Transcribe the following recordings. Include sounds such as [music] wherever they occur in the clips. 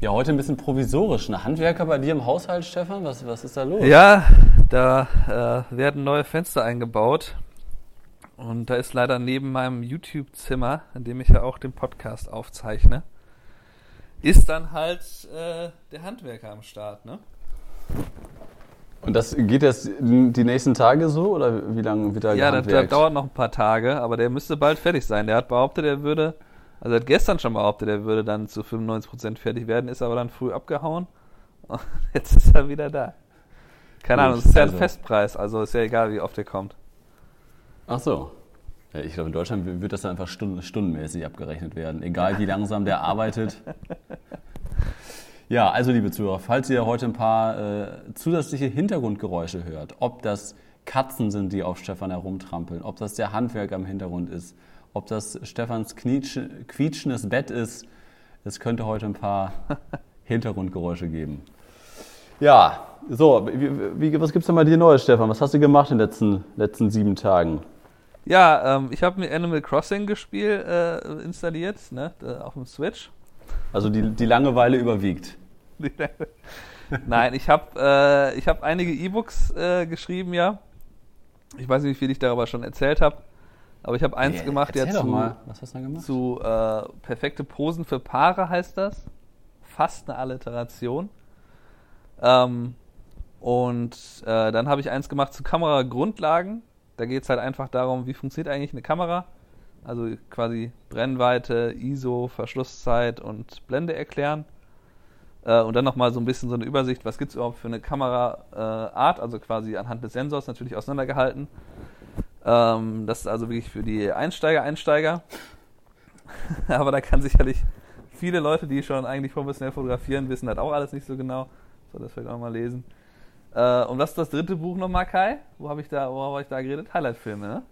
Ja, heute ein bisschen provisorisch. Ein Handwerker bei dir im Haushalt, Stefan? Was, was ist da los? Ja, da äh, werden neue Fenster eingebaut. Und da ist leider neben meinem YouTube-Zimmer, in dem ich ja auch den Podcast aufzeichne, ist dann halt äh, der Handwerker am Start, ne? Und das geht jetzt die nächsten Tage so oder wie lange wird da Ja, das, das dauert noch ein paar Tage, aber der müsste bald fertig sein. Der hat behauptet, er würde, also er hat gestern schon behauptet, er würde dann zu 95% fertig werden, ist aber dann früh abgehauen. Und [laughs] jetzt ist er wieder da. Keine Ahnung, es ist ja ein also. Festpreis, also ist ja egal, wie oft er kommt. Ach so. Ja, ich glaube, in Deutschland wird das dann einfach stunden, stundenmäßig abgerechnet werden, egal wie langsam der arbeitet. [laughs] Ja, also liebe Zuhörer, falls ihr heute ein paar äh, zusätzliche Hintergrundgeräusche hört, ob das Katzen sind, die auf Stefan herumtrampeln, ob das der Handwerker im Hintergrund ist, ob das Stefans quietschendes Bett ist, es könnte heute ein paar [laughs] Hintergrundgeräusche geben. Ja, so, wie, wie, was gibt es denn bei dir Neues, Stefan? Was hast du gemacht in den letzten, letzten sieben Tagen? Ja, ähm, ich habe mir Animal Crossing gespielt, äh, installiert, ne, auf dem Switch. Also die, die Langeweile überwiegt. [laughs] Nein, ich habe äh, hab einige E-Books äh, geschrieben, ja. Ich weiß nicht, wie viel ich darüber schon erzählt habe. Aber ich habe eins ja, gemacht, ja zu, gemacht? zu äh, perfekte Posen für Paare heißt das. Fast eine Alliteration. Ähm, und äh, dann habe ich eins gemacht zu Kameragrundlagen. Da geht es halt einfach darum, wie funktioniert eigentlich eine Kamera also quasi Brennweite, ISO, Verschlusszeit und Blende erklären. Äh, und dann nochmal so ein bisschen so eine Übersicht, was gibt es überhaupt für eine Kameraart, äh, also quasi anhand des Sensors natürlich auseinandergehalten. Ähm, das ist also wirklich für die Einsteiger, Einsteiger. [laughs] Aber da kann sicherlich viele Leute, die schon eigentlich professionell fotografieren, wissen das auch alles nicht so genau. So, das vielleicht auch mal lesen. Äh, und was ist das dritte Buch nochmal, Kai? Wo habe ich da, wo habe ich da geredet? Highlight-Filme, ne?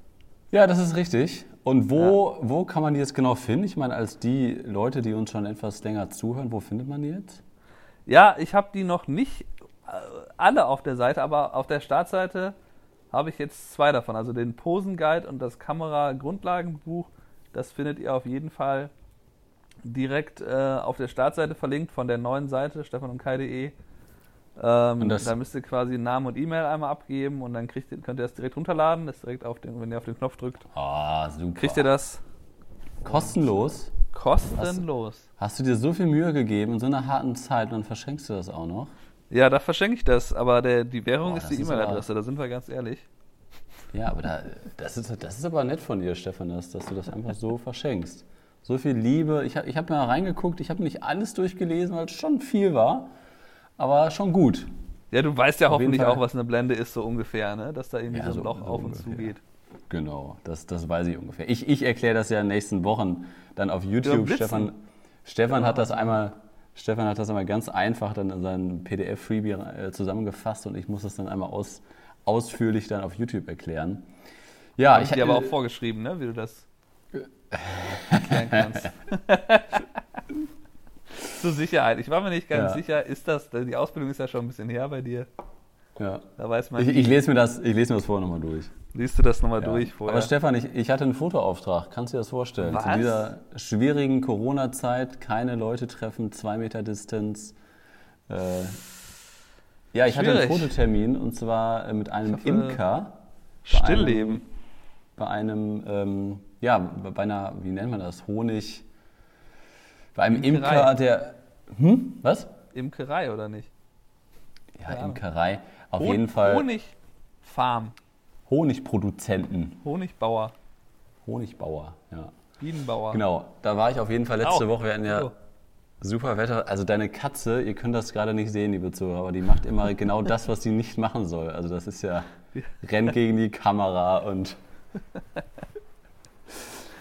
Ja, das ist richtig. Und wo, ja. wo kann man die jetzt genau finden? Ich meine, als die Leute, die uns schon etwas länger zuhören, wo findet man die jetzt? Ja, ich habe die noch nicht äh, alle auf der Seite, aber auf der Startseite habe ich jetzt zwei davon. Also den Posenguide und das Kamera-Grundlagenbuch. Das findet ihr auf jeden Fall direkt äh, auf der Startseite verlinkt von der neuen Seite stefanundkai.de. Ähm, da müsst ihr quasi Namen und E-Mail einmal abgeben und dann kriegt könnt ihr das direkt runterladen. Das direkt auf den, wenn ihr auf den Knopf drückt. Ah, super. Kriegt ihr das kostenlos? Kostenlos. Hast, hast, du dir so viel Mühe gegeben in so einer harten Zeit und dann verschenkst du das auch noch? Ja, da verschenke ich das, aber der, die Währung Boah, ist die E-Mail-Adresse, da sind wir ganz ehrlich. Ja, aber da, das, ist, das ist aber nett von dir, Stefan, dass, dass du das einfach so verschenkst. So viel Liebe. Ich, ich habe mal reingeguckt, ich habe nicht alles durchgelesen, weil es schon viel war aber schon gut. Ja, du weißt ja Auf hoffentlich auch, was eine Blende ist, so ungefähr, ne? dass da irgendwie ja, so ein Loch so auf ungefähr. und zu geht. Genau, das, das weiß ich ungefähr. Ich, ich erkläre das ja in den nächsten Wochen dann auf YouTube. Stefan, Stefan hat das einmal. Stefan hat das einmal ganz einfach dann in seinem PDF-Freebie äh, zusammengefasst und ich muss das dann einmal aus, ausführlich dann auf YouTube erklären. Ja, ich habe dir aber auch vorgeschrieben, ne, wie du das [laughs] erklären kannst. [laughs] Zur Sicherheit. Ich war mir nicht ganz ja. sicher, ist das, die Ausbildung ist ja schon ein bisschen her bei dir. Ja. Da weiß man. Ich, ich lese, mir das, ich lese mir das vorher nochmal durch. Liest du das nochmal ja. durch vorher? Aber Stefan, ich, ich hatte einen Fotoauftrag. Kannst du dir das vorstellen? Was? Zu dieser schwierigen Corona-Zeit, keine Leute treffen, zwei Meter Distanz. Äh, ja, ich Schwierig. hatte einen Fototermin und zwar äh, mit einem hoffe, Imker. Stillleben. Bei einem, bei einem ähm, ja, bei einer, wie nennt man das? Honig. Bei einem Imkerei. Imker, der. Hm? Was? Imkerei oder nicht? Ja, Imkerei. Auf Hon jeden Fall. Honigfarm. Honigproduzenten. Honigbauer. Honigbauer, ja. Bienenbauer. Genau, da war ich auf jeden Fall letzte Auch. Woche. Wir hatten ja oh. super Wetter. Also deine Katze, ihr könnt das gerade nicht sehen, liebe Zuhörer, aber die macht immer genau das, was sie nicht machen soll. Also das ist ja, [laughs] rennt gegen die Kamera und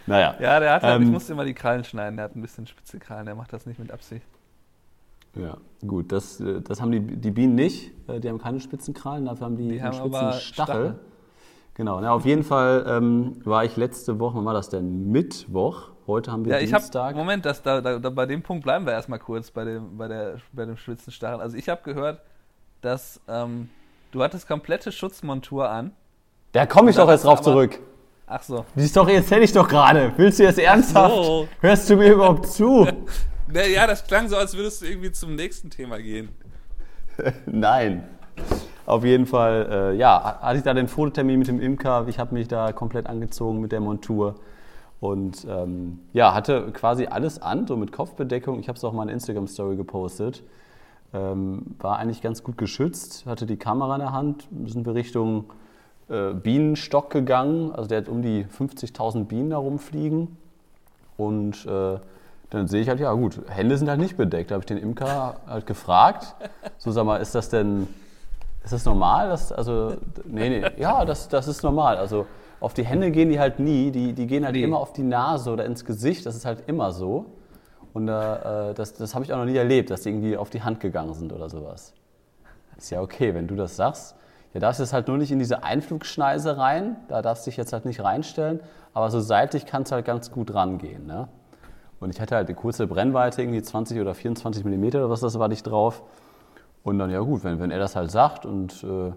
naja. Ja, der hat halt, ähm, ich musste immer die Krallen schneiden, der hat ein bisschen spitze Krallen, der macht das nicht mit Absicht. Ja, gut, das, äh, das haben die, die Bienen nicht, äh, die haben keine spitzen Krallen, dafür haben die, die einen haben spitzen Stachel. Stachel. Genau, na, auf jeden Fall ähm, war ich letzte Woche, wann war das denn? Mittwoch. Heute haben wir ja, Dienstag. Hab, Moment, das, da, da, bei dem Punkt bleiben wir erstmal kurz bei dem, bei der, bei dem Stachel. Also ich habe gehört, dass ähm, du hattest komplette Schutzmontur an. Da komme ich doch jetzt drauf zurück. Ach so. Die Story erzähle ich doch gerade. Willst du das ernsthaft? So. Hörst du mir überhaupt zu? [laughs] ja, das klang so, als würdest du irgendwie zum nächsten Thema gehen. [laughs] Nein. Auf jeden Fall, äh, ja, hatte ich da den Fototermin mit dem Imker. Ich habe mich da komplett angezogen mit der Montur. Und ähm, ja, hatte quasi alles an, so mit Kopfbedeckung. Ich habe es auch mal in Instagram-Story gepostet. Ähm, war eigentlich ganz gut geschützt, hatte die Kamera in der Hand. Sind wir Richtung äh, Bienenstock gegangen. Also der hat um die 50.000 Bienen da rumfliegen. Und äh, dann sehe ich halt, ja gut, Hände sind halt nicht bedeckt. Da habe ich den Imker halt gefragt. So, sag mal, ist das denn, ist das normal? Das, also, nee, nee, ja, das, das ist normal. Also auf die Hände gehen die halt nie, die, die gehen halt nee. immer auf die Nase oder ins Gesicht, das ist halt immer so. Und äh, das, das habe ich auch noch nie erlebt, dass die irgendwie auf die Hand gegangen sind oder sowas. Ist ja okay, wenn du das sagst. Ja, darfst jetzt halt nur nicht in diese Einflugschneise rein, da darfst du dich jetzt halt nicht reinstellen, aber so seitlich kannst du halt ganz gut rangehen. Ne? Und ich hatte halt eine kurze Brennweite, irgendwie 20 oder 24 Millimeter oder was das war, nicht drauf. Und dann, ja gut, wenn, wenn er das halt sagt und äh,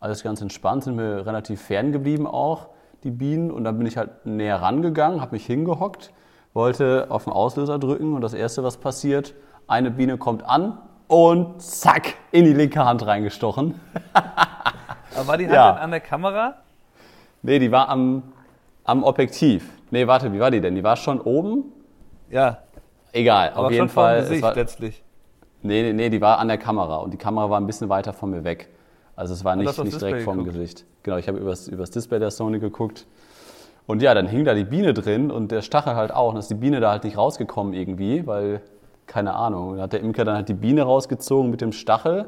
alles ganz entspannt, sind wir relativ fern geblieben auch die Bienen. Und dann bin ich halt näher rangegangen, habe mich hingehockt, wollte auf den Auslöser drücken und das Erste, was passiert, eine Biene kommt an und zack, in die linke Hand reingestochen. [laughs] Aber war die Hand ja. an der Kamera? Nee, die war am, am Objektiv. Nee, warte, wie war die denn? Die war schon oben? Ja. Egal, Aber auf jeden Fall. Gesicht war, letztlich. Nee, nee, nee, die war an der Kamera und die Kamera war ein bisschen weiter von mir weg. Also es war nicht, nicht direkt vorm Gesicht. Genau, ich habe übers, übers Display der Sony geguckt. Und ja, dann hing da die Biene drin und der Stachel halt auch. Und ist die Biene da halt nicht rausgekommen irgendwie, weil, keine Ahnung. Dann hat der Imker dann halt die Biene rausgezogen mit dem Stachel.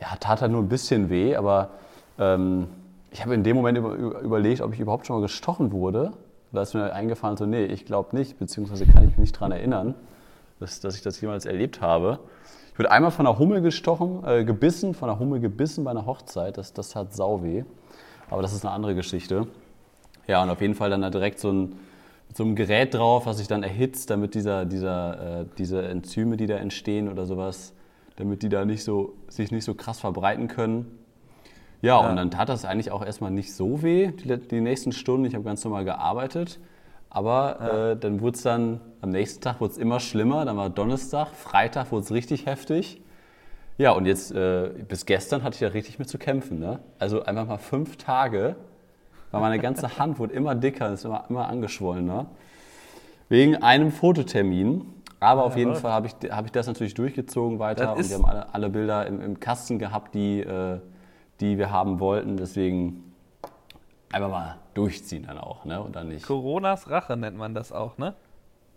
Ja, tat halt nur ein bisschen weh, aber ähm, ich habe in dem Moment über, überlegt, ob ich überhaupt schon mal gestochen wurde. Da ist mir eingefallen, so, nee, ich glaube nicht, beziehungsweise kann ich mich nicht daran erinnern, dass, dass ich das jemals erlebt habe. Ich wurde einmal von einer Hummel gestochen, äh, gebissen, von einer Hummel gebissen bei einer Hochzeit. Das, das hat Sauweh. Aber das ist eine andere Geschichte. Ja, und auf jeden Fall dann da direkt so ein, so ein Gerät drauf, was sich dann erhitzt, damit dieser, dieser, äh, diese Enzyme, die da entstehen oder sowas, damit die da nicht so, sich nicht so krass verbreiten können. Ja, ja. und dann tat das eigentlich auch erstmal nicht so weh, die, die nächsten Stunden. Ich habe ganz normal gearbeitet. Aber ja. äh, dann wurde es dann, am nächsten Tag wurde es immer schlimmer. Dann war Donnerstag, Freitag wurde es richtig heftig. Ja, und jetzt, äh, bis gestern hatte ich ja richtig mit zu kämpfen. Ne? Also einfach mal fünf Tage, weil meine ganze [laughs] Hand wurde immer dicker, ist immer, immer angeschwollener. Wegen einem Fototermin. Aber ja, auf jeden Fall habe ich, hab ich das natürlich durchgezogen weiter und wir haben alle, alle Bilder im, im, Kasten gehabt, die, äh, die wir haben wollten. Deswegen einfach mal durchziehen dann auch, ne? Dann nicht. Coronas Rache nennt man das auch, ne?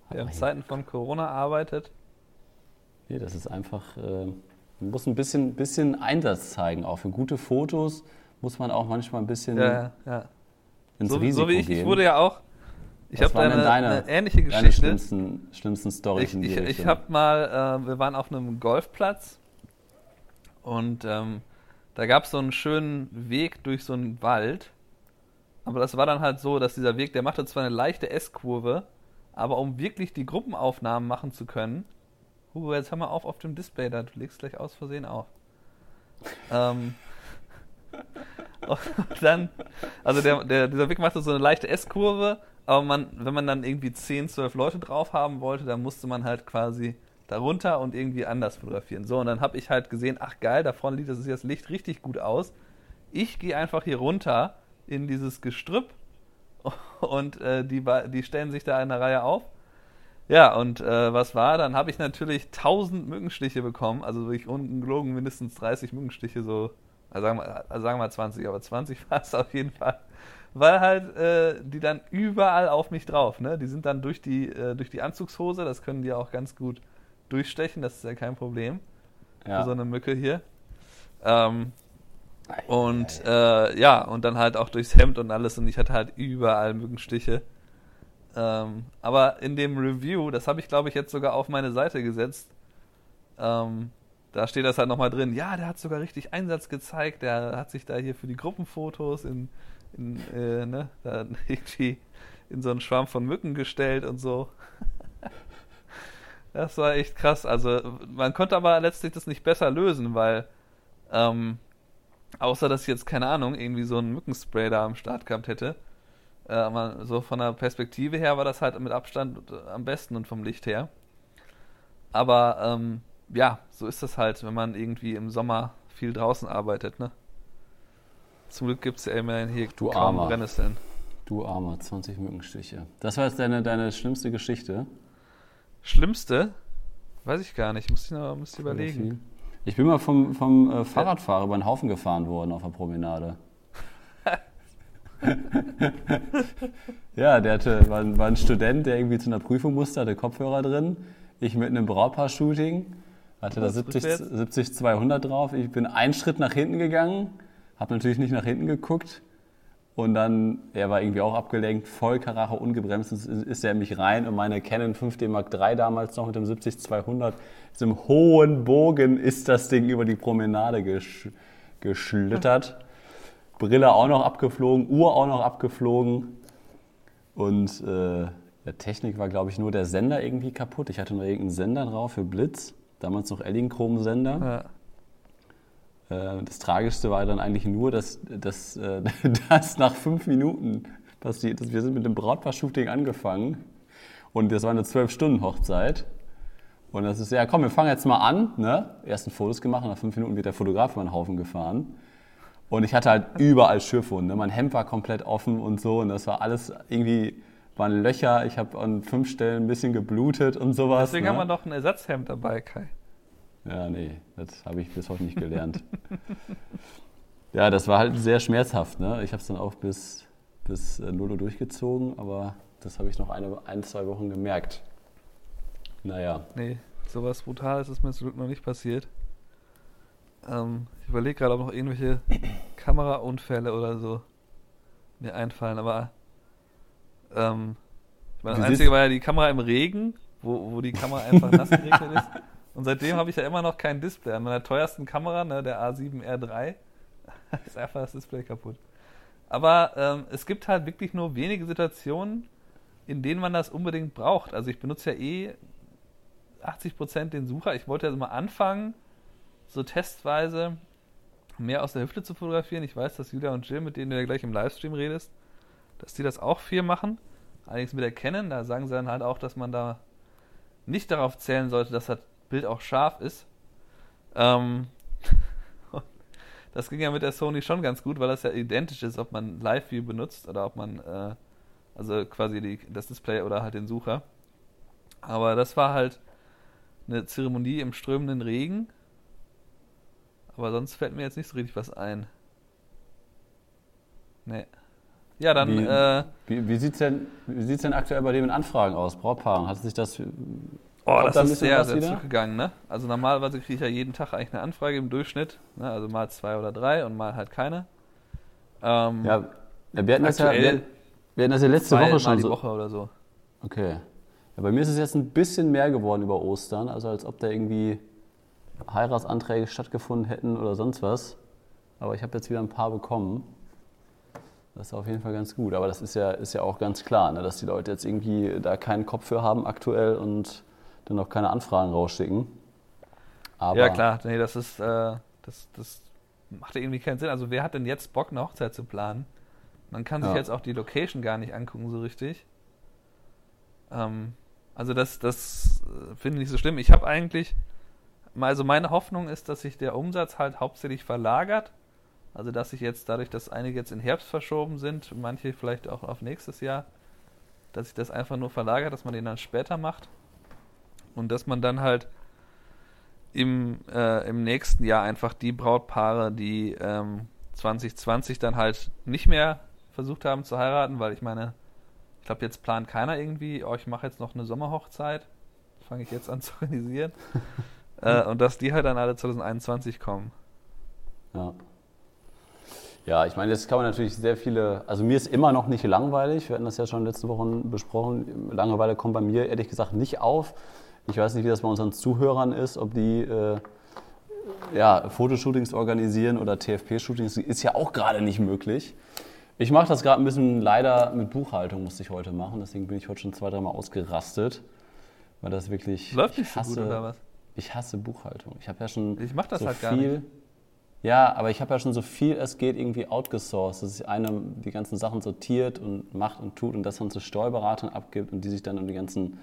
Wer in Zeiten von Corona arbeitet. Nee, das ist einfach, äh, man muss ein bisschen, bisschen Einsatz zeigen. Auch für gute Fotos muss man auch manchmal ein bisschen ja, ja. ins so, Risiko so wie ich, gehen. ich wurde ja auch, ich habe eine, deine, eine ähnliche Geschichte. Deine schlimmsten, schlimmsten Storys Ich, ich, ich habe mal, äh, wir waren auf einem Golfplatz und ähm, da gab es so einen schönen Weg durch so einen Wald aber das war dann halt so, dass dieser Weg, der machte zwar eine leichte S-Kurve, aber um wirklich die Gruppenaufnahmen machen zu können, Hugo, jetzt hör mal auf auf dem Display da, du legst gleich aus Versehen auf. ähm, [laughs] und dann, also der, der, dieser Weg machte so eine leichte S-Kurve, aber man, wenn man dann irgendwie 10, 12 Leute drauf haben wollte, dann musste man halt quasi darunter und irgendwie anders fotografieren. So, und dann habe ich halt gesehen, ach geil, da vorne liegt das, das Licht richtig gut aus. Ich gehe einfach hier runter in dieses Gestrüpp [laughs] und äh, die, die stellen sich da in der Reihe auf. Ja, und äh, was war? Dann habe ich natürlich 1000 Mückenstiche bekommen, also wirklich ungelogen mindestens 30 Mückenstiche, so, also sagen, wir, also sagen wir mal 20, aber 20 war es auf jeden Fall. Weil halt äh, die dann überall auf mich drauf, ne? Die sind dann durch die, äh, durch die Anzugshose, das können die auch ganz gut durchstechen, das ist ja kein Problem. Ja. Für so eine Mücke hier. Ähm, und äh, ja, und dann halt auch durchs Hemd und alles und ich hatte halt überall Mückenstiche. Ähm, aber in dem Review, das habe ich glaube ich jetzt sogar auf meine Seite gesetzt, ähm, da steht das halt nochmal drin. Ja, der hat sogar richtig Einsatz gezeigt, der hat sich da hier für die Gruppenfotos in, in äh, ne, da [laughs] irgendwie in so einen Schwarm von Mücken gestellt und so. Das war echt krass. Also man konnte aber letztlich das nicht besser lösen, weil ähm, Außer, dass ich jetzt, keine Ahnung, irgendwie so ein Mückenspray da am Start gehabt hätte. Äh, aber so von der Perspektive her war das halt mit Abstand am besten und vom Licht her. Aber ähm, ja, so ist das halt, wenn man irgendwie im Sommer viel draußen arbeitet, ne? Zum Glück gibt es ja immerhin hier Du kaum Armer. Brennnesseln. Du Armer, 20 Mückenstiche. Das war jetzt deine, deine schlimmste Geschichte. Schlimmste? Weiß ich gar nicht, muss ich noch muss ich überlegen. Ich bin mal vom, vom äh, Fahrradfahrer über den Haufen gefahren worden auf der Promenade. [laughs] ja, der hatte, war, ein- war ein Student, der irgendwie zu einer Prüfung musste, hatte Kopfhörer drin. Ich mit einem Brautpaar-Shooting, hatte da Was, 70, rückwärts? 70 200 drauf. Ich bin einen Schritt nach hinten gegangen, habe natürlich nicht nach hinten geguckt. Und dann, er war irgendwie auch abgelenkt, voll Karacho, ungebremst, ist, er in mich rein und meine Canon 5D Mark III damals noch mit dem 70-200, ist im hohen Bogen ist das Ding über die Promenade gesch geschlittert. Brille auch noch abgeflogen, Uhr auch noch abgeflogen. Und äh, der Technik war, glaube ich, nur der Sender irgendwie kaputt. Ich hatte nur irgendeinen Sender drauf für Blitz, damals noch Elinchrom-Sender. Ja. Äh, Das Tragischste war dann eigentlich nur, dass, dass, äh, [laughs] dass nach fünf Minuten passiert ist. Wir sind mit dem Brautpaar-Shooting angefangen und das war eine zwölf-Stunden-Hochzeit. Und das ist, ja komm, wir fangen jetzt mal an. Ne? Ersten Fotos gemacht und nach fünf Minuten wird der Fotograf über den Haufen gefahren. Und ich hatte halt überall Schürfwunden. Ne? Mein Hemd war komplett offen und so. Und das war alles irgendwie, waren Löcher. Ich habe an fünf Stellen ein bisschen geblutet und sowas. Deswegen ne? haben wir doch ein Ersatzhemd dabei, Kai. Ja, nee, das habe ich bis heute nicht gelernt. [laughs] ja, das war halt sehr schmerzhaft. Ne? Ich habe es dann auch bis, bis äh, 0 Uhr durchgezogen, aber das habe ich noch eine, ein, zwei Wochen gemerkt. Naja, Nee, sowas Brutales ist mir zum Glück noch nicht passiert. Ähm, ich überlege gerade, ob noch irgendwelche [coughs] Kameraunfälle oder so mir einfallen, aber ähm, ich meine, das Einzige war ja die Kamera im Regen, wo, wo die Kamera einfach nass geregnet ist. [laughs] Und seitdem habe ich ja immer noch kein Display. An meiner teuersten Kamera, ne, der A7R3, [laughs] ist einfach das Display kaputt. Aber ähm, es gibt halt wirklich nur wenige Situationen, in denen man das unbedingt braucht. Also ich benutze ja eh 80% den Sucher. Ich wollte also mal anfangen, so testweise mehr aus der Hüfte zu fotografieren. Ich weiß, dass Julia und Jill, mit denen du ja gleich im Livestream redest, dass die das auch viel machen. Allerdings mit Canon, da sagen sie dann halt auch, dass man da nicht darauf zählen sollte, dass das Bild auch scharf ist. Ähm, das ging ja mit der Sony schon ganz gut, weil das ja identisch ist, ob man Live-View benutzt oder ob man, äh, also quasi die, das Display oder halt den Sucher. Aber das war halt eine Zeremonie im strömenden Regen. Aber sonst fällt mir jetzt nicht so richtig was ein. Nee. Ja, dann, Wie- äh, wie, wie sieht es denn, wie sieht's denn aktuell bei dir mit Anfragen aus, Brautpaaren? Hat sich das. Oh, das ist sehr, sehr zurückgegangen, ne? Also normalerweise kriege ich ja jeden Tag eigentlich eine Anfrage im Durchschnitt. Ne? Also mal zwei oder drei und mal halt keine. Ähm, Ja, wir hatten das ja, wir, wir hatten das ja letzte Woche schon die so. Woche oder so. Okay. Ja, bei mir ist es jetzt ein bisschen mehr geworden über Ostern, also als ob da irgendwie Heiratsanträge stattgefunden hätten oder sonst was. Aber ich habe jetzt wieder ein paar bekommen. Das ist auf jeden Fall ganz gut. Aber das ist ja, ist ja auch ganz klar, ne, dass die Leute jetzt irgendwie da keinen Kopf für haben aktuell und dann auch keine Anfragen rausschicken. Aber Ja, klar, nee, das ist, äh, das, das macht ja irgendwie keinen Sinn. Also wer hat denn jetzt Bock, eine Hochzeit zu planen? Man kann sich Ja. jetzt auch die Location gar nicht angucken so richtig. Ähm, also das, das äh, finde ich nicht so schlimm. Ich habe eigentlich, also meine Hoffnung ist, dass sich der Umsatz halt hauptsächlich verlagert. Also dass sich jetzt dadurch, dass einige jetzt in Herbst verschoben sind, manche vielleicht auch auf nächstes Jahr, dass sich das einfach nur verlagert, dass man den dann später macht. Und dass man dann halt im, äh, im nächsten Jahr einfach die Brautpaare, die ähm, 2020 dann halt nicht mehr versucht haben zu heiraten, weil ich meine, ich glaube, jetzt plant keiner irgendwie, oh, ich mache jetzt noch eine Sommerhochzeit, fange ich jetzt an zu organisieren. [laughs] äh, und dass die halt dann alle 2021 kommen. Ja. Ja, ich meine, jetzt kann man natürlich sehr viele, also mir ist immer noch nicht langweilig, wir hatten das ja schon letzte Wochen besprochen, Langeweile kommt bei mir ehrlich gesagt nicht auf. Ich weiß nicht, wie das bei unseren Zuhörern ist, ob die äh, ja, Fotoshootings organisieren oder TFP-Shootings, ist ja auch gerade nicht möglich. Ich mache das gerade ein bisschen leider mit Buchhaltung, musste ich heute machen, deswegen bin ich heute schon zwei, dreimal ausgerastet, weil das wirklich... Läuft ich nicht so gut hasse- oder was? Ich hasse Buchhaltung. Ich habe ja schon Ich mach das so halt gar viel. nicht. Ja, aber ich habe ja schon so viel es geht irgendwie outgesourced, dass ich eine die ganzen Sachen sortiert und macht und tut und das dann zu Steuerberatern abgibt und die sich dann um die ganzen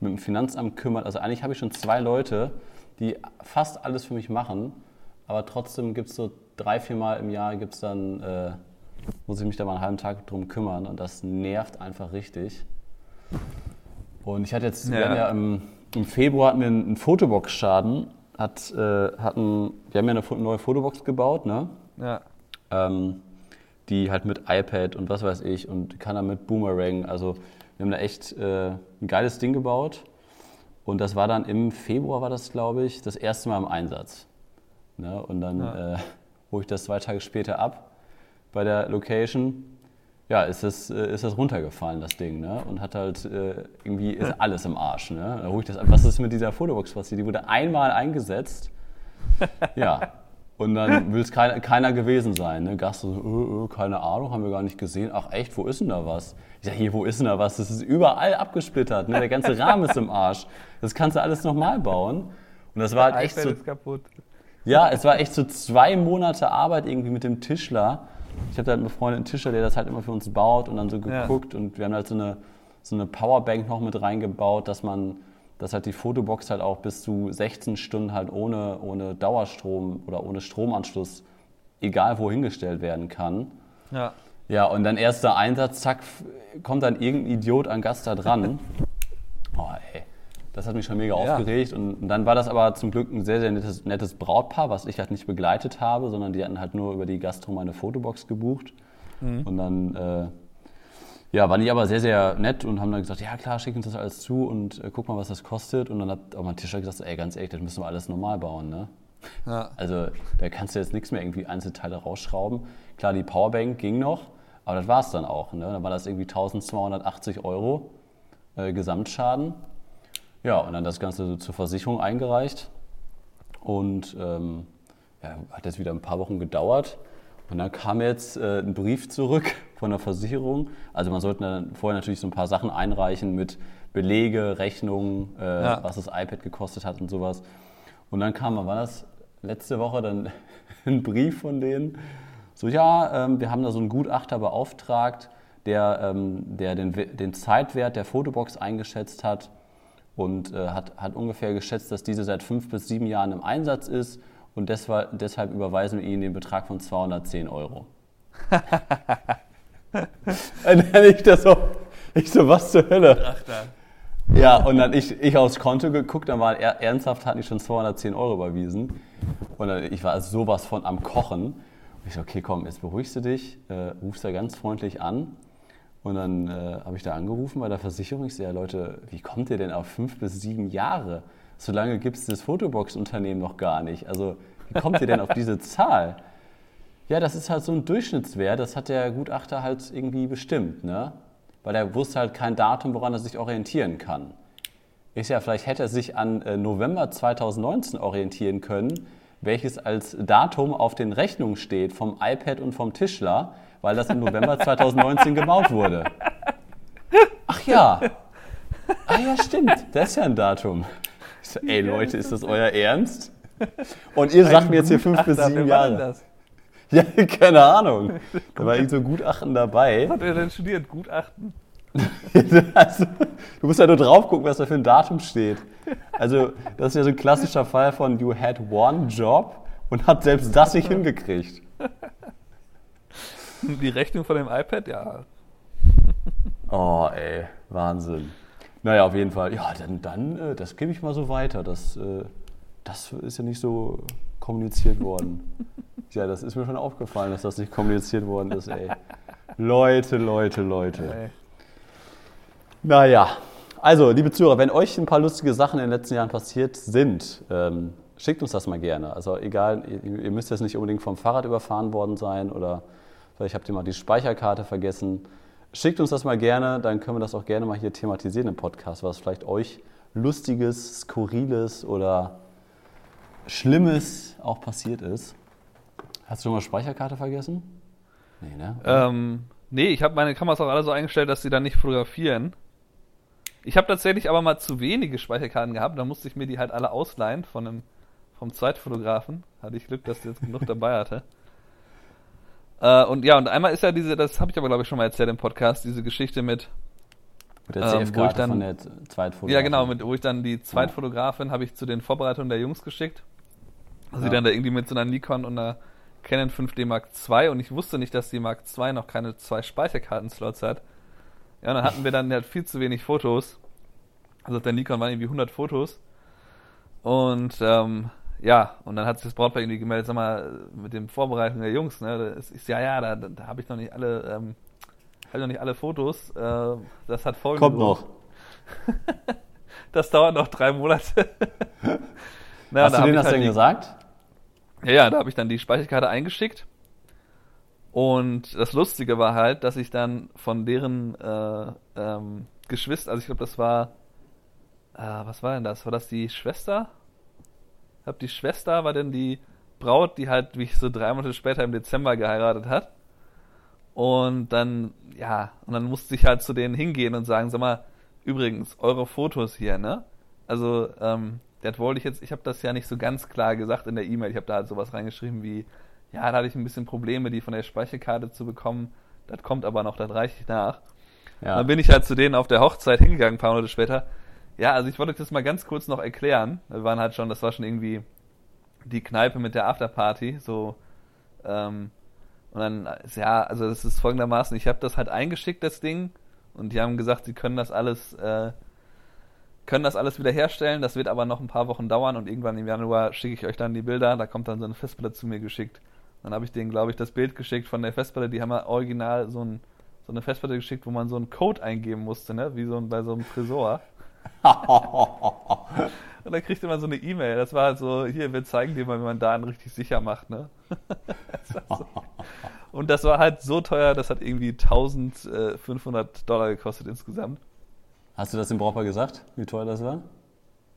mit dem Finanzamt kümmert. Also eigentlich habe ich schon zwei Leute, die fast alles für mich machen, aber trotzdem gibt es so drei, vier Mal im Jahr gibt's dann, äh, muss ich mich da mal einen halben Tag drum kümmern und das nervt einfach richtig. Und ich hatte jetzt, ja. wir haben ja im, im Februar hatten wir einen Fotobox-Schaden hat, äh, hatten, wir haben ja eine neue Fotobox gebaut, ne? Ja. Ähm, die halt mit iPad und was weiß ich und kann dann mit Boomerang, also wir haben da echt äh, ein geiles Ding gebaut. Und das war dann im Februar, war das glaube ich, das erste Mal im Einsatz. Ne? Und dann ja. äh, [laughs] hole ich das zwei Tage später ab bei der Location. Ja, ist das, äh, ist das runtergefallen, das Ding, ne? Und hat halt äh, irgendwie ist alles im Arsch, ne? Da ich das Was ist mit dieser Fotobox passiert? Die wurde einmal eingesetzt. [laughs] Ja. Und dann will es keiner, keiner gewesen sein. Ne? Gast so, äh, äh, keine Ahnung, haben wir gar nicht gesehen. Ach echt, wo ist denn da was? Ich sage, hier, wo ist denn da was? Das ist überall abgesplittert. Ne? Der ganze Rahmen ist im Arsch. Das kannst du alles nochmal bauen. Und das war halt echt so. kaputt. Ja, es war echt so zwei Monate Arbeit irgendwie mit dem Tischler. Ich habe da einen befreundeten Tischler, der das halt immer für uns baut und dann so geguckt. Ja. Und wir haben halt so eine, so eine Powerbank noch mit reingebaut, dass man dass halt die Fotobox halt auch bis zu 16 Stunden halt ohne, ohne Dauerstrom oder ohne Stromanschluss egal wo hingestellt werden kann. Ja. Ja, und dann erster Einsatz, zack, kommt dann irgendein Idiot an Gast da dran. [laughs] Oh, ey. Das hat mich schon mega ja. aufgeregt. Und dann war das aber zum Glück ein sehr, sehr nettes, nettes, Brautpaar, was ich halt nicht begleitet habe, sondern die hatten halt nur über die Gastro meine Fotobox gebucht. Mhm. Und dann äh, ja, waren die aber sehr, sehr nett und haben dann gesagt, ja klar, schick uns das alles zu und äh, guck mal, was das kostet. Und dann hat auch mein Tischer gesagt, ey, ganz ehrlich, das müssen wir alles normal bauen, ne? Ja. Also da kannst du jetzt nichts mehr irgendwie Einzelteile rausschrauben. Klar, die Powerbank ging noch, aber das war es dann auch. Ne? Dann war das irgendwie 1280 Euro äh, Gesamtschaden. Ja, und dann das Ganze so zur Versicherung eingereicht. Und ähm, ja, hat jetzt wieder ein paar Wochen gedauert. Und dann kam jetzt äh, ein Brief zurück [laughs] von der Versicherung. Also man sollte dann vorher natürlich so ein paar Sachen einreichen mit Belege, Rechnungen, äh, ja. was das iPad gekostet hat und sowas. Und dann kam, war das letzte Woche dann [laughs] ein Brief von denen, so ja, ähm, wir haben da so einen Gutachter beauftragt, der, ähm, der den, den Zeitwert der Fotobox eingeschätzt hat und äh, hat, hat ungefähr geschätzt, dass diese seit fünf bis sieben Jahren im Einsatz ist und deshalb, deshalb überweisen wir Ihnen den Betrag von 210 Euro. [laughs] dann ich das so, ich so, was zur Hölle? Ach. Ja, und dann ich, ich aufs Konto geguckt, dann war er, ernsthaft, hatten die schon 210 Euro überwiesen. Und dann, ich war sowas von am Kochen. Und ich so, okay, komm, jetzt beruhigst du dich, äh, rufst da ganz freundlich an. Und dann äh, habe ich da angerufen bei der Versicherung. Ich sehe, ja, Leute, wie kommt ihr denn auf fünf bis sieben Jahre? So lange gibt es das Fotobox-Unternehmen noch gar nicht. Also wie kommt ihr denn auf diese [laughs] Zahl? Ja, das ist halt so ein Durchschnittswert, das hat der Gutachter halt irgendwie bestimmt, ne? Weil er wusste halt kein Datum, woran er sich orientieren kann. Ich sage, ja, vielleicht hätte er sich an äh, November 2019 orientieren können, welches als Datum auf den Rechnungen steht vom iPad und vom Tischler, weil das im November [laughs] 2019 gebaut wurde. Ach ja. Ah ja, stimmt. Das ist ja ein Datum. So, ey Leute, ist das euer Ernst? Und ihr sagt mir jetzt hier fünf bis sieben Jahre. Ja, [laughs] keine Ahnung. [laughs] Da war irgend so Gutachten dabei. Was hat er denn studiert? Gutachten? [laughs] also, du musst ja nur drauf gucken, was da für ein Datum steht. Also, das ist ja so ein klassischer Fall von You had one job und hat selbst das nicht hingekriegt. Die Rechnung von dem iPad, ja. Oh, ey, Wahnsinn. Naja, auf jeden Fall. Ja, dann, dann äh, das gebe ich mal so weiter. Das, äh, das ist ja nicht so kommuniziert worden. Ja, das ist mir schon aufgefallen, dass das nicht kommuniziert worden ist, ey. Leute, Leute, Leute. Ey. Naja, also, liebe Zuhörer, wenn euch ein paar lustige Sachen in den letzten Jahren passiert sind, ähm, schickt uns das mal gerne. Also, egal, ihr, ihr müsst jetzt nicht unbedingt vom Fahrrad überfahren worden sein oder vielleicht habt ihr mal die Speicherkarte vergessen. Schickt uns das mal gerne, dann können wir das auch gerne mal hier thematisieren im Podcast, was vielleicht euch Lustiges, Skurriles oder Schlimmes auch passiert ist. Hast du schon mal Speicherkarte vergessen? Nee, ne? Ähm, nee, ich habe meine Kameras auch alle so eingestellt, dass sie dann nicht fotografieren. Ich habe tatsächlich aber mal zu wenige Speicherkarten gehabt, da musste ich mir die halt alle ausleihen von einem, vom Zweitfotografen. Hatte ich Glück, dass der jetzt genug dabei hatte. [laughs] Äh, und ja, und einmal ist ja diese, das habe ich aber glaube ich schon mal erzählt im Podcast, diese Geschichte mit Mit der Ähm, wo ich dann- von der Zweitfotografin. Ja, genau, mit, wo ich dann die Zweitfotografin habe ich zu den Vorbereitungen der Jungs geschickt. Also Ja. die dann da irgendwie mit so einer Nikon und einer Canon 5D Mark II und ich wusste nicht, dass die Mark II noch keine zwei Speicherkartenslots hat. Ja, und dann hatten wir dann halt viel zu wenig Fotos. Also auf der Nikon waren irgendwie 100 Fotos. Und ähm, ja, und dann hat sich das Brautpaar irgendwie gemeldet, sag mal, mit dem Vorbereiten der Jungs, ne, das ist ja, ja, da, da habe ich noch nicht alle, ähm, habe noch nicht alle Fotos. Äh, das hat folgende Kommt noch. [laughs] Das dauert noch drei Monate. [laughs] Na, Hast du denen das halt denn die- gesagt? Ja, ja, da habe ich dann die Speicherkarte eingeschickt. Und das Lustige war halt, dass ich dann von deren äh, ähm, Geschwister, also ich glaube, das war, äh, was war denn das? War das die Schwester? Ich glaube, die Schwester war denn die Braut, die halt mich so drei Monate später im Dezember geheiratet hat. Und dann, ja, und dann musste ich halt zu denen hingehen und sagen, sag mal, übrigens, eure Fotos hier, ne? Also, ähm, das wollte ich jetzt, ich habe das ja nicht so ganz klar gesagt in der E-Mail. Ich habe da halt sowas reingeschrieben wie, ja, da hatte ich ein bisschen Probleme, die von der Speicherkarte zu bekommen. Das kommt aber noch, das reiche ich nach. Ja. Dann bin ich halt zu denen auf der Hochzeit hingegangen, ein paar Monate später. Ja, also ich wollte euch das mal ganz kurz noch erklären. Wir waren halt schon, das war schon irgendwie die Kneipe mit der Afterparty, so, ähm, und dann, ist ja, also es ist folgendermaßen, ich habe das halt eingeschickt, das Ding, und die haben gesagt, sie können das alles, äh, können das alles wieder herstellen, das wird aber noch ein paar Wochen dauern und irgendwann im Januar schicke ich euch dann die Bilder, da kommt dann so eine Festplatte zu mir geschickt. Dann habe ich denen, glaube ich, das Bild geschickt von der Festplatte, die haben ja original so, ein, so eine Festplatte geschickt, wo man so einen Code eingeben musste, ne, wie so ein, bei so einem Tresor. [laughs] Und dann kriegte man so eine E-Mail. Das war halt so, hier, wir zeigen dir mal, wie man Daten richtig sicher macht, ne? Das [laughs] so. Und das war halt so teuer, das hat irgendwie 1500 Dollar gekostet insgesamt. Hast du das dem Brautpaar gesagt, wie teuer das war?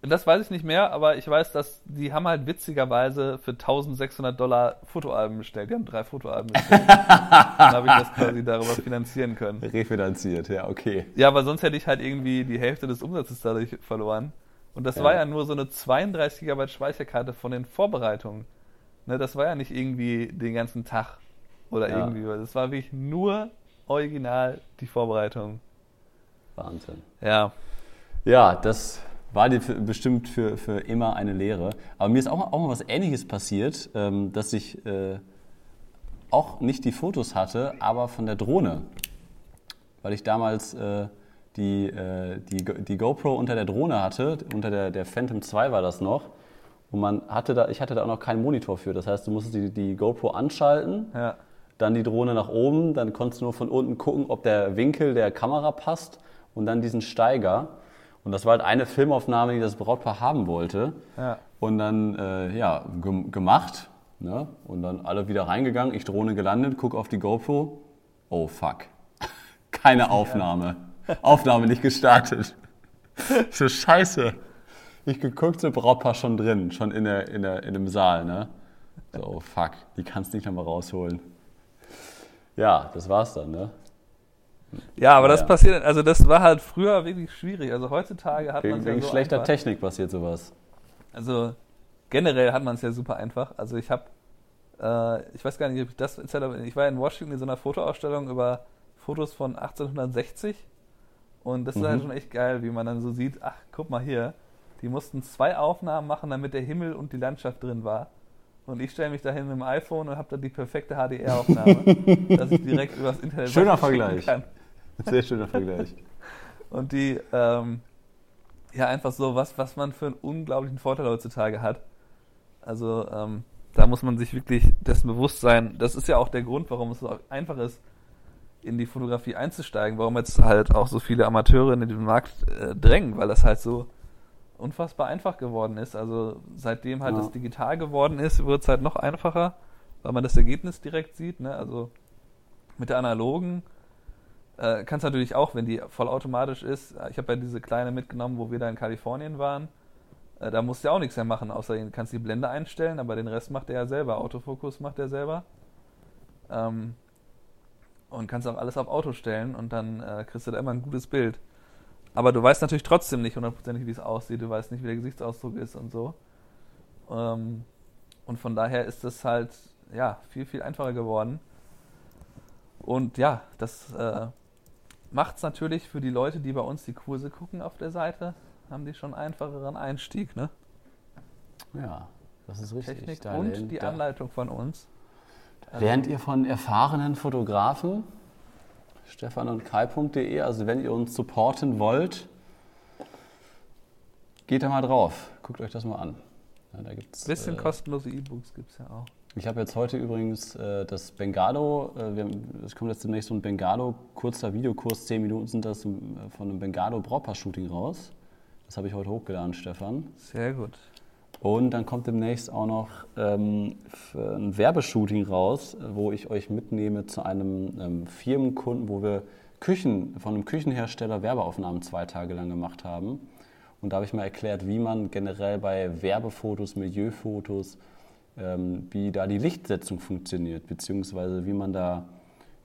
Das weiß ich nicht mehr, aber ich weiß, dass die haben halt witzigerweise für 1600 Dollar Fotoalben bestellt. Die haben drei Fotoalben bestellt. [laughs] Dann habe ich das quasi darüber finanzieren können. Refinanziert, ja, okay. Ja, aber sonst hätte ich halt irgendwie die Hälfte des Umsatzes dadurch verloren. Und das Ja. war ja nur so eine 32 GB Speicherkarte von den Vorbereitungen. Ne, das war ja nicht irgendwie den ganzen Tag oder Ja. irgendwie. Das war wirklich nur original die Vorbereitung. Wahnsinn. Ja. Ja, das war dir für, bestimmt für, für immer eine Lehre. Aber mir ist auch, auch mal was Ähnliches passiert, ähm, dass ich äh, auch nicht die Fotos hatte, aber von der Drohne. Weil ich damals äh, die, äh, die, die GoPro unter der Drohne hatte, unter der, der Phantom 2 war das noch. Und man hatte da, ich hatte da auch noch keinen Monitor für. Das heißt, du musstest die, die GoPro anschalten, Ja. dann die Drohne nach oben, dann konntest du nur von unten gucken, ob der Winkel der Kamera passt und dann diesen Steiger. Und das war halt eine Filmaufnahme, die das Brautpaar haben wollte. Ja. Und dann, äh, ja, gem- gemacht. Ne? Und dann alle wieder reingegangen, ich Drohne gelandet, guck auf die GoPro. Oh fuck. [laughs] Keine Aufnahme. Aufnahme nicht gestartet. [laughs] So scheiße. Ich geguckt, so Brautpaar schon drin, schon in, der, in, der, in dem Saal, ne? So, oh fuck, die kannst du nicht nochmal rausholen. Ja, das war's dann, ne? Ja, aber das Ja. passiert, also das war halt früher wirklich schwierig. Also heutzutage hat man Wegen, es ja wegen so schlechter einfach. Technik passiert sowas. Also generell hat man es ja super einfach. Also ich habe, äh, ich weiß gar nicht, ob ich das erzählt habe. Ich war in Washington in so einer Fotoausstellung über Fotos von 1860 und das ist halt Mhm. schon echt geil, wie man dann so sieht, ach, guck mal hier, die mussten zwei Aufnahmen machen, damit der Himmel und die Landschaft drin war. Und ich stelle mich dahin mit dem iPhone und habe dann die perfekte HDR-Aufnahme, [laughs] dass ich direkt übers Internet Schöner Vergleich. kann. [laughs] Sehr schöner Vergleich. Und die, ähm, ja, einfach so, was, was man für einen unglaublichen Vorteil heutzutage hat. Also, ähm, da muss man sich wirklich dessen bewusst sein. Das ist ja auch der Grund, warum es so einfach ist, in die Fotografie einzusteigen, warum jetzt halt auch so viele Amateure in den Markt äh, drängen, weil das halt so unfassbar einfach geworden ist. Also seitdem halt Ja. das digital geworden ist, wird es halt noch einfacher, weil man das Ergebnis direkt sieht. Ne? Also mit der analogen äh, kannst natürlich auch, wenn die vollautomatisch ist. Ich habe ja diese kleine mitgenommen, wo wir da in Kalifornien waren. Äh, da musst du ja auch nichts mehr machen, außer du kannst die Blende einstellen, aber den Rest macht er ja selber. Autofokus macht er selber. Ähm, und kannst auch alles auf Auto stellen und dann äh, kriegst du da immer ein gutes Bild. Aber du weißt natürlich trotzdem nicht hundertprozentig, wie es aussieht. Du weißt nicht, wie der Gesichtsausdruck ist und so. Ähm, und von daher ist es halt ja, viel, viel einfacher geworden. Und ja, das äh, macht es natürlich für die Leute, die bei uns die Kurse gucken auf der Seite, haben die schon einen einfacheren Einstieg, ne? Ja, das ist richtig. Technik Da und die da Anleitung von uns. Lernt ihr von erfahrenen Fotografen? Stefan und Kai.de, also wenn ihr uns supporten wollt, geht da mal drauf. Guckt euch das mal an. Ja, da gibt's, Bisschen äh, kostenlose E-Books gibt es ja auch. Ich habe jetzt heute übrigens äh, das Bengalo, äh, wir es kommt jetzt demnächst so ein Bengalo, kurzer Videokurs, 10 Minuten sind das äh, von einem Bengalo Brautpaar-Shooting raus. Das habe ich heute hochgeladen, Stefan. Sehr gut. Und dann kommt demnächst auch noch ähm, ein Werbeshooting raus, wo ich euch mitnehme zu einem ähm, Firmenkunden, wo wir Küchen von einem Küchenhersteller Werbeaufnahmen zwei Tage lang gemacht haben. Und da habe ich mal erklärt, wie man generell bei Werbefotos, Milieufotos, ähm, wie da die Lichtsetzung funktioniert, beziehungsweise wie man da,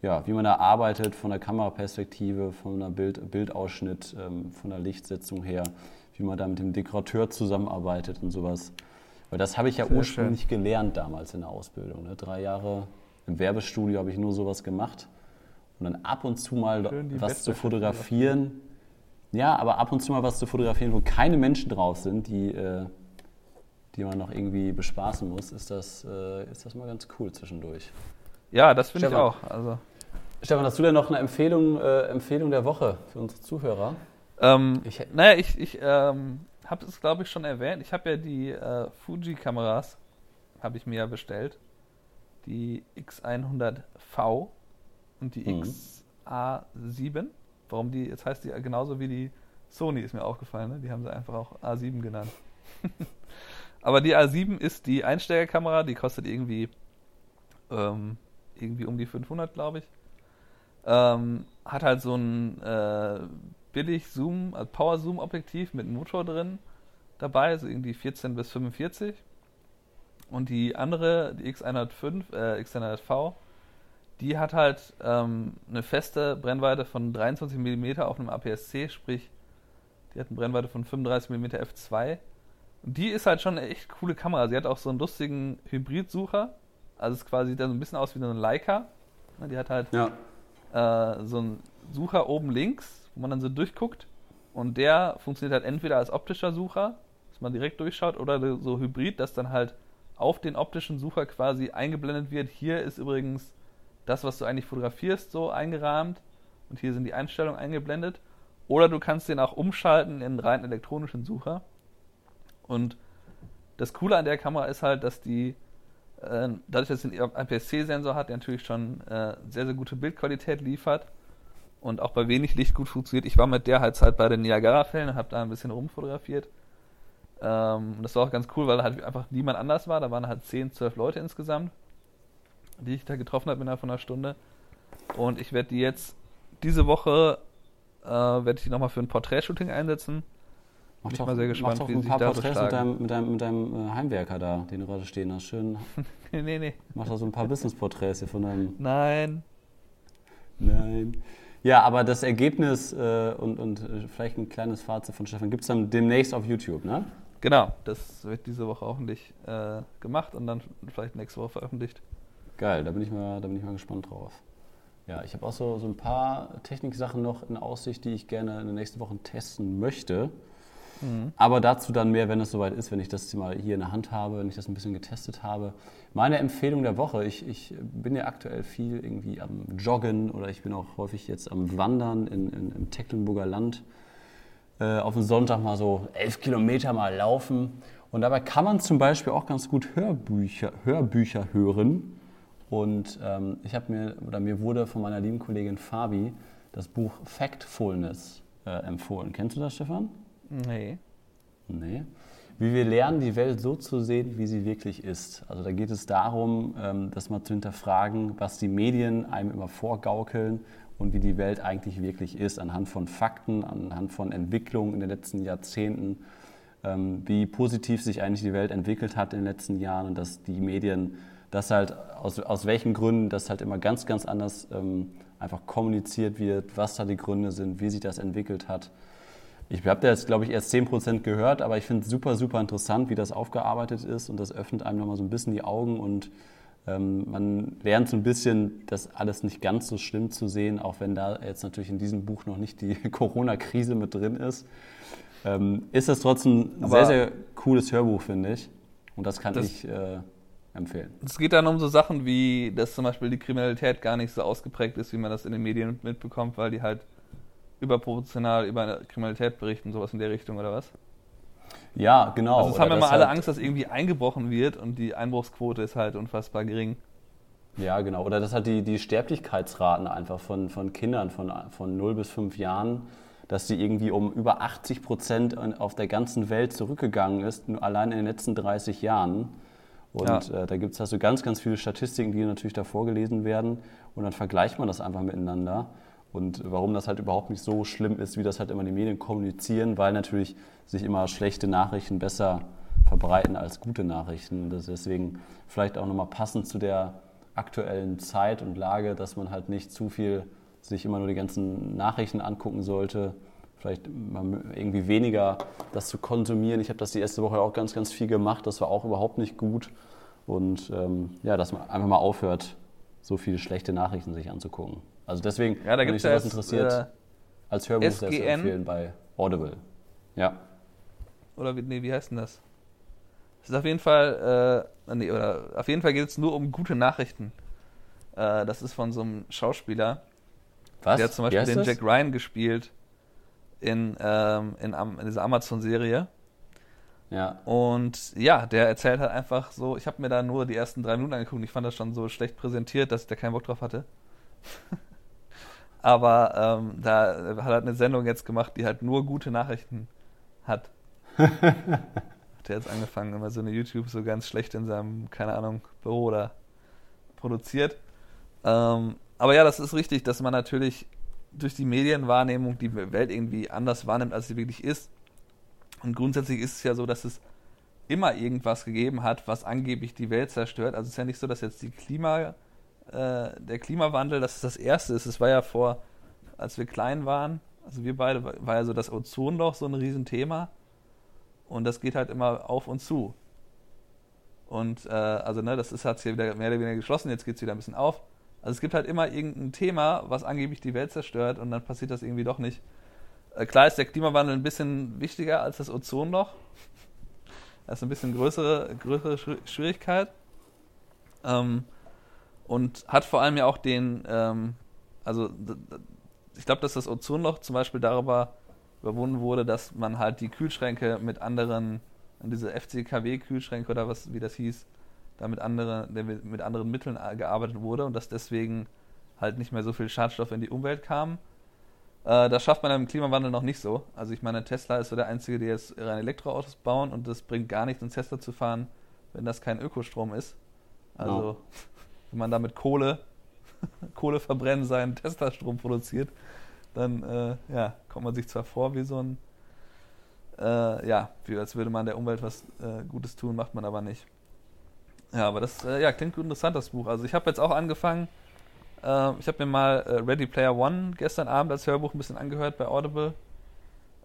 ja, wie man da arbeitet von der Kameraperspektive, von der Bild, Bildausschnitt, ähm, von der Lichtsetzung her, wie man da mit dem Dekorateur zusammenarbeitet und sowas. Weil das habe ich ja Sehr ursprünglich gelernt damals in der Ausbildung. Ne? Drei Jahre im Werbestudio habe ich nur sowas gemacht. Und dann ab und zu mal Schön was zu fotografieren. Ja, aber ab und zu mal was zu fotografieren, wo keine Menschen drauf sind, die, äh, die man noch irgendwie bespaßen muss, ist das, äh, ist das mal ganz cool zwischendurch. Ja, das finde ich auch. Also, Stefan, hast du denn noch eine Empfehlung, äh, Empfehlung der Woche für unsere Zuhörer? ähm, Ich naja, ich, ich ähm, habe es, glaube ich, schon erwähnt. Ich habe ja die äh, Fuji-Kameras, habe ich mir ja bestellt. Die X100V und die Mhm. XA7. Warum die, jetzt heißt die genauso wie die Sony, ist mir aufgefallen. Ne? Die haben sie einfach auch A7 genannt. [laughs] Aber die A7 ist die Einsteigerkamera, die kostet irgendwie, ähm, irgendwie um die 500, glaube ich. Ähm, hat halt so ein äh, billig Zoom, also Power Zoom Objektiv mit Motor drin dabei, so irgendwie 14 bis 45. Und die andere, die X105, äh, X100V, die hat halt ähm, eine feste Brennweite von 23 mm auf einem APS-C, sprich, die hat eine Brennweite von 35 mm f2. Die ist halt schon eine echt coole Kamera. Sie hat auch so einen lustigen Hybridsucher. Also es ist quasi sieht dann so ein bisschen aus wie so eine Leica. Die hat halt Ja. äh, so einen Sucher oben links, wo man dann so durchguckt. Und der funktioniert halt entweder als optischer Sucher, dass man direkt durchschaut, oder so hybrid, dass dann halt auf den optischen Sucher quasi eingeblendet wird. Hier ist übrigens das, was du eigentlich fotografierst, so eingerahmt. Und hier sind die Einstellungen eingeblendet. Oder du kannst den auch umschalten in einen rein elektronischen Sucher. Und das Coole an der Kamera ist halt, dass die äh, dadurch, dass sie einen APS-C-Sensor hat, der natürlich schon äh, sehr, sehr gute Bildqualität liefert und auch bei wenig Licht gut funktioniert. Ich war mit der halt, halt bei den Niagara-Fällen und habe da ein bisschen rumfotografiert. Ähm, das war auch ganz cool, weil halt einfach niemand anders war. Da waren halt 10, 12 Leute insgesamt, die ich da getroffen habe innerhalb von einer Stunde. Und ich werde die jetzt diese Woche äh, werde ich die nochmal für ein Porträtshooting einsetzen. Mach Bin doch, mal sehr gespannt, mach doch wie ein paar Porträts mit deinem, mit deinem, mit deinem äh, Heimwerker da, den du gerade stehen hast. Schön, [laughs] nee, nee. mach doch so ein paar Business-Porträts hier von deinem Nein. Nein. Ja, aber das Ergebnis äh, und, und äh, vielleicht ein kleines Fazit von Stefan gibt es dann demnächst auf YouTube, ne? Genau, das wird diese Woche hoffentlich äh, gemacht und dann vielleicht nächste Woche veröffentlicht. Geil, da bin ich mal, da bin ich mal gespannt drauf. Ja, ich habe auch so, so ein paar Techniksachen noch in Aussicht, die ich gerne in den nächsten Wochen testen möchte. Aber dazu dann mehr, wenn es soweit ist, wenn ich das mal hier in der Hand habe, wenn ich das ein bisschen getestet habe. Meine Empfehlung der Woche, ich, ich bin ja aktuell viel irgendwie am Joggen oder ich bin auch häufig jetzt am Wandern in, in, im Tecklenburger Land. Äh, auf den Sonntag mal so elf Kilometer mal laufen. Und dabei kann man zum Beispiel auch ganz gut Hörbücher, Hörbücher hören. Und ähm, ich habe mir, oder mir wurde von meiner lieben Kollegin Fabi das Buch Factfulness äh, empfohlen. Kennst du das, Stefan? Nee. Nee. Wie wir lernen, die Welt so zu sehen, wie sie wirklich ist. Also da geht es darum, ähm, das mal zu hinterfragen, was die Medien einem immer vorgaukeln und wie die Welt eigentlich wirklich ist, anhand von Fakten, anhand von Entwicklungen in den letzten Jahrzehnten, ähm, wie positiv sich eigentlich die Welt entwickelt hat in den letzten Jahren und dass die Medien das halt, aus, aus welchen Gründen das halt immer ganz, ganz anders ähm, einfach kommuniziert wird, was da die Gründe sind, wie sich das entwickelt hat. Ich habe da jetzt, glaube ich, erst 10% gehört, aber ich finde es super, super interessant, wie das aufgearbeitet ist und das öffnet einem nochmal so ein bisschen die Augen und ähm, man lernt so ein bisschen, das alles nicht ganz so schlimm zu sehen, auch wenn da jetzt natürlich in diesem Buch noch nicht die [laughs] Corona-Krise mit drin ist. Ähm, ist das trotzdem ein sehr, sehr cooles Hörbuch, finde ich. Und das kann das, ich äh, empfehlen. Es geht dann um so Sachen wie, dass zum Beispiel die Kriminalität gar nicht so ausgeprägt ist, wie man das in den Medien mitbekommt, weil die halt überproportional über Kriminalität berichten, sowas in der Richtung oder was? Ja, genau. Also es haben immer alle halt Angst, dass irgendwie eingebrochen wird und die Einbruchsquote ist halt unfassbar gering. Ja, genau. Oder dass halt die, die Sterblichkeitsraten einfach von, von Kindern von, von 0 bis 5 Jahren, dass die irgendwie um über 80 Prozent auf der ganzen Welt zurückgegangen ist, nur allein in den letzten 30 Jahren. Und ja. äh, da gibt es also ganz, ganz viele Statistiken, die natürlich da vorgelesen werden. Und dann vergleicht man das einfach miteinander und warum das halt überhaupt nicht so schlimm ist, wie das halt immer die Medien kommunizieren, weil natürlich sich immer schlechte Nachrichten besser verbreiten als gute Nachrichten. Und deswegen vielleicht auch nochmal passend zu der aktuellen Zeit und Lage, dass man halt nicht zu viel sich immer nur die ganzen Nachrichten angucken sollte. Vielleicht irgendwie weniger das zu konsumieren. Ich habe das die erste Woche auch ganz, ganz viel gemacht. Das war auch überhaupt nicht gut. Und ähm, ja, dass man einfach mal aufhört, so viele schlechte Nachrichten sich anzugucken. Also deswegen, ja, da wenn euch sowas interessiert, äh, als Hörbuch sehr zu empfehlen bei Audible. Ja. Oder wie, nee, wie heißt denn das? Es ist auf jeden Fall, äh, nee, oder auf jeden Fall geht es nur um gute Nachrichten. Äh, das ist von so einem Schauspieler. Was? Der hat zum Beispiel den das? Jack Ryan gespielt in, ähm, in, in dieser Amazon-Serie. Ja. Und ja, der erzählt halt einfach so, ich habe mir da nur die ersten drei Minuten angeguckt und ich fand das schon so schlecht präsentiert, dass der keinen Bock drauf hatte. [laughs] Aber ähm, da hat er halt eine Sendung jetzt gemacht, die halt nur gute Nachrichten hat. [laughs] hat er jetzt angefangen, immer so eine YouTube so ganz schlecht in seinem, keine Ahnung, Büro da produziert. Ähm, aber ja, das ist richtig, dass man natürlich durch die Medienwahrnehmung die Welt irgendwie anders wahrnimmt, als sie wirklich ist. Und grundsätzlich ist es ja so, dass es immer irgendwas gegeben hat, was angeblich die Welt zerstört. Also es ist ja nicht so, dass jetzt die Klima äh, der Klimawandel, das ist das Erste ist. Es war ja vor, als wir klein waren, also wir beide, war ja so das Ozonloch so ein Riesenthema. Und das geht halt immer auf und zu. Und äh, also ne, das ist hat hier wieder mehr oder weniger geschlossen, jetzt geht es wieder ein bisschen auf. Also es gibt halt immer irgendein Thema, was angeblich die Welt zerstört und dann passiert das irgendwie doch nicht. Äh, klar ist der Klimawandel ein bisschen wichtiger als das Ozonloch. Das ist ein bisschen größere, größere Schwierigkeit. Ähm, und hat vor allem ja auch den, ähm, also ich glaube, dass das Ozonloch zum Beispiel darüber überwunden wurde, dass man halt die Kühlschränke mit anderen, diese FCKW-Kühlschränke oder was, wie das hieß, da mit, andere, mit anderen Mitteln gearbeitet wurde und dass deswegen halt nicht mehr so viel Schadstoff in die Umwelt kam. Äh, das schafft man im Klimawandel noch nicht so. Also ich meine, Tesla ist so der Einzige, der jetzt rein Elektroautos bauen und das bringt gar nichts, ins Tesla zu fahren, wenn das kein Ökostrom ist. Also no [laughs] wenn man damit Kohle, [laughs] Kohle verbrennen seinen Tesla-Strom produziert, dann äh, ja, kommt man sich zwar vor wie so ein, äh, ja, wie als würde man der Umwelt was äh, Gutes tun, macht man aber nicht. Ja, aber das äh, ja, klingt gut interessant, das Buch. Also ich habe jetzt auch angefangen, äh, ich habe mir mal äh, Ready Player One gestern Abend als Hörbuch ein bisschen angehört bei Audible,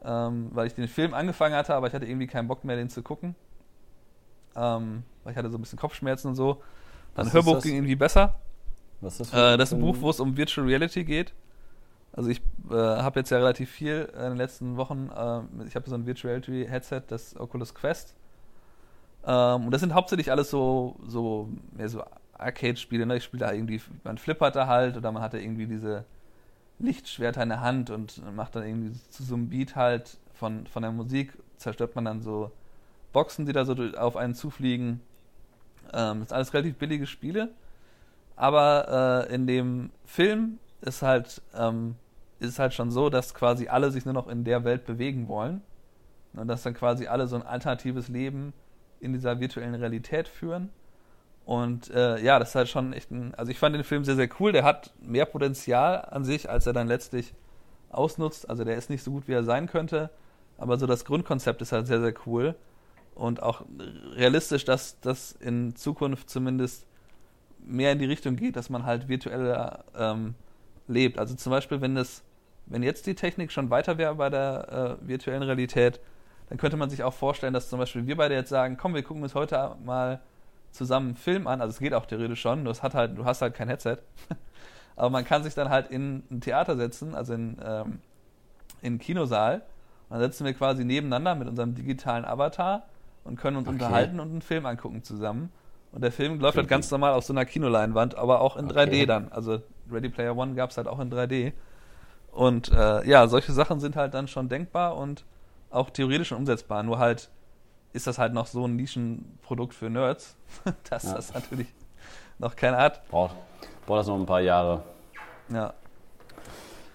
ähm, weil ich den Film angefangen hatte, aber ich hatte irgendwie keinen Bock mehr, den zu gucken. Ähm, weil ich hatte so ein bisschen Kopfschmerzen und so. Ein Hörbuch ging irgendwie besser. Was ist das? Äh, das ist ein Buch, wo es um Virtual Reality geht. Also ich äh, habe jetzt ja relativ viel in den letzten Wochen. Äh, ich habe so ein Virtual Reality Headset, das Oculus Quest. Ähm, und das sind hauptsächlich alles so so mehr so Arcade-Spiele. Ne? Ich spiele da irgendwie, man flippert da halt oder man hat da irgendwie diese Lichtschwerter in der Hand und macht dann irgendwie zu so einem Beat halt von, von der Musik zerstört man dann so Boxen, die da so auf einen zufliegen ähm, das sind alles relativ billige Spiele. Aber äh, in dem Film ist halt, ähm, ist halt schon so, dass quasi alle sich nur noch in der Welt bewegen wollen. Und dass dann quasi alle so ein alternatives Leben in dieser virtuellen Realität führen. Und äh, ja, das ist halt schon echt ein. Also ich fand den Film sehr, sehr cool. Der hat mehr Potenzial an sich, als er dann letztlich ausnutzt. Also der ist nicht so gut, wie er sein könnte. Aber so das Grundkonzept ist halt sehr, sehr cool und auch realistisch, dass das in Zukunft zumindest mehr in die Richtung geht, dass man halt virtueller ähm, lebt. Also zum Beispiel, wenn es wenn jetzt die Technik schon weiter wäre bei der äh, virtuellen Realität, dann könnte man sich auch vorstellen, dass zum Beispiel wir beide jetzt sagen, komm, wir gucken uns heute mal zusammen einen Film an. Also es geht auch theoretisch schon, du hast halt, du hast halt kein Headset. [laughs] Aber man kann sich dann halt in ein Theater setzen, also in, ähm, in einen Kinosaal. Und dann setzen wir quasi nebeneinander mit unserem digitalen Avatar und können uns Okay. unterhalten und einen Film angucken zusammen. Und der Film läuft halt ganz normal auf so einer Kinoleinwand, aber auch in Okay. 3D dann. Also Ready Player One gab es halt auch in 3D. Und äh, ja, solche Sachen sind halt dann schon denkbar und auch theoretisch schon umsetzbar. Nur halt ist das halt noch so ein Nischenprodukt für Nerds, [laughs] dass Ja. das natürlich noch keiner hat. Braucht, braucht das noch ein paar Jahre. Ja,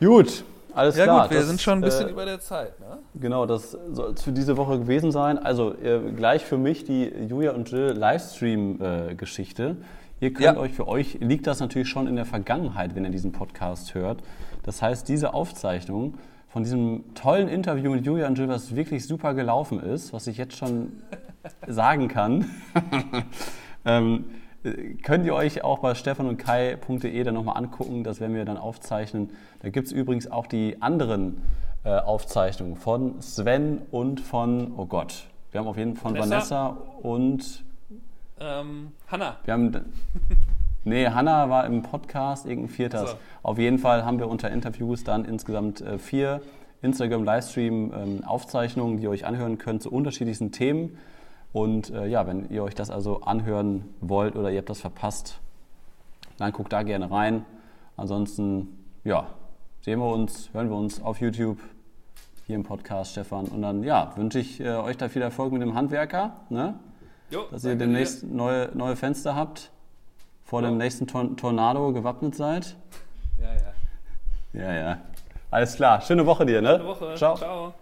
Gut, alles ja klar. gut, wir Das, sind schon ein bisschen äh, über der Zeit. Ne? Genau, das soll es für diese Woche gewesen sein. Also äh, gleich für mich die Julia und Jill Livestream-Geschichte. ihr könnt Ja. euch, für euch liegt das natürlich schon in der Vergangenheit, wenn ihr diesen Podcast hört. Das heißt, diese Aufzeichnung von diesem tollen Interview mit Julia und Jill, was wirklich super gelaufen ist, was ich jetzt schon sagen kann, [laughs] ähm, äh, könnt ihr euch auch bei stefanundkai.de dann nochmal angucken. Das werden wir dann aufzeichnen. Da gibt es übrigens auch die anderen äh, Aufzeichnungen von Sven und von, oh Gott, wir haben auf jeden Fall von Vanessa. Vanessa und Ähm, Hanna. wir haben. [laughs] Nee, Hanna war im Podcast, irgendein vierter. So. Auf jeden Fall haben wir unter Interviews dann insgesamt äh, vier Instagram-Livestream-Aufzeichnungen, die ihr euch anhören könnt zu unterschiedlichsten Themen. Und äh, ja, wenn ihr euch das also anhören wollt oder ihr habt das verpasst, dann guckt da gerne rein. Ansonsten, ja, sehen wir uns, hören wir uns auf YouTube, hier im Podcast, Stefan. Und dann, ja, wünsche ich äh, euch da viel Erfolg mit dem Handwerker, ne? Jo, dass ihr demnächst neue, neue Fenster habt, vor dem Ja. nächsten Tor Tornado gewappnet seid. Ja, ja. Ja, ja. Alles klar. Schöne Woche dir, ne? Gute Woche. Ciao. Ciao.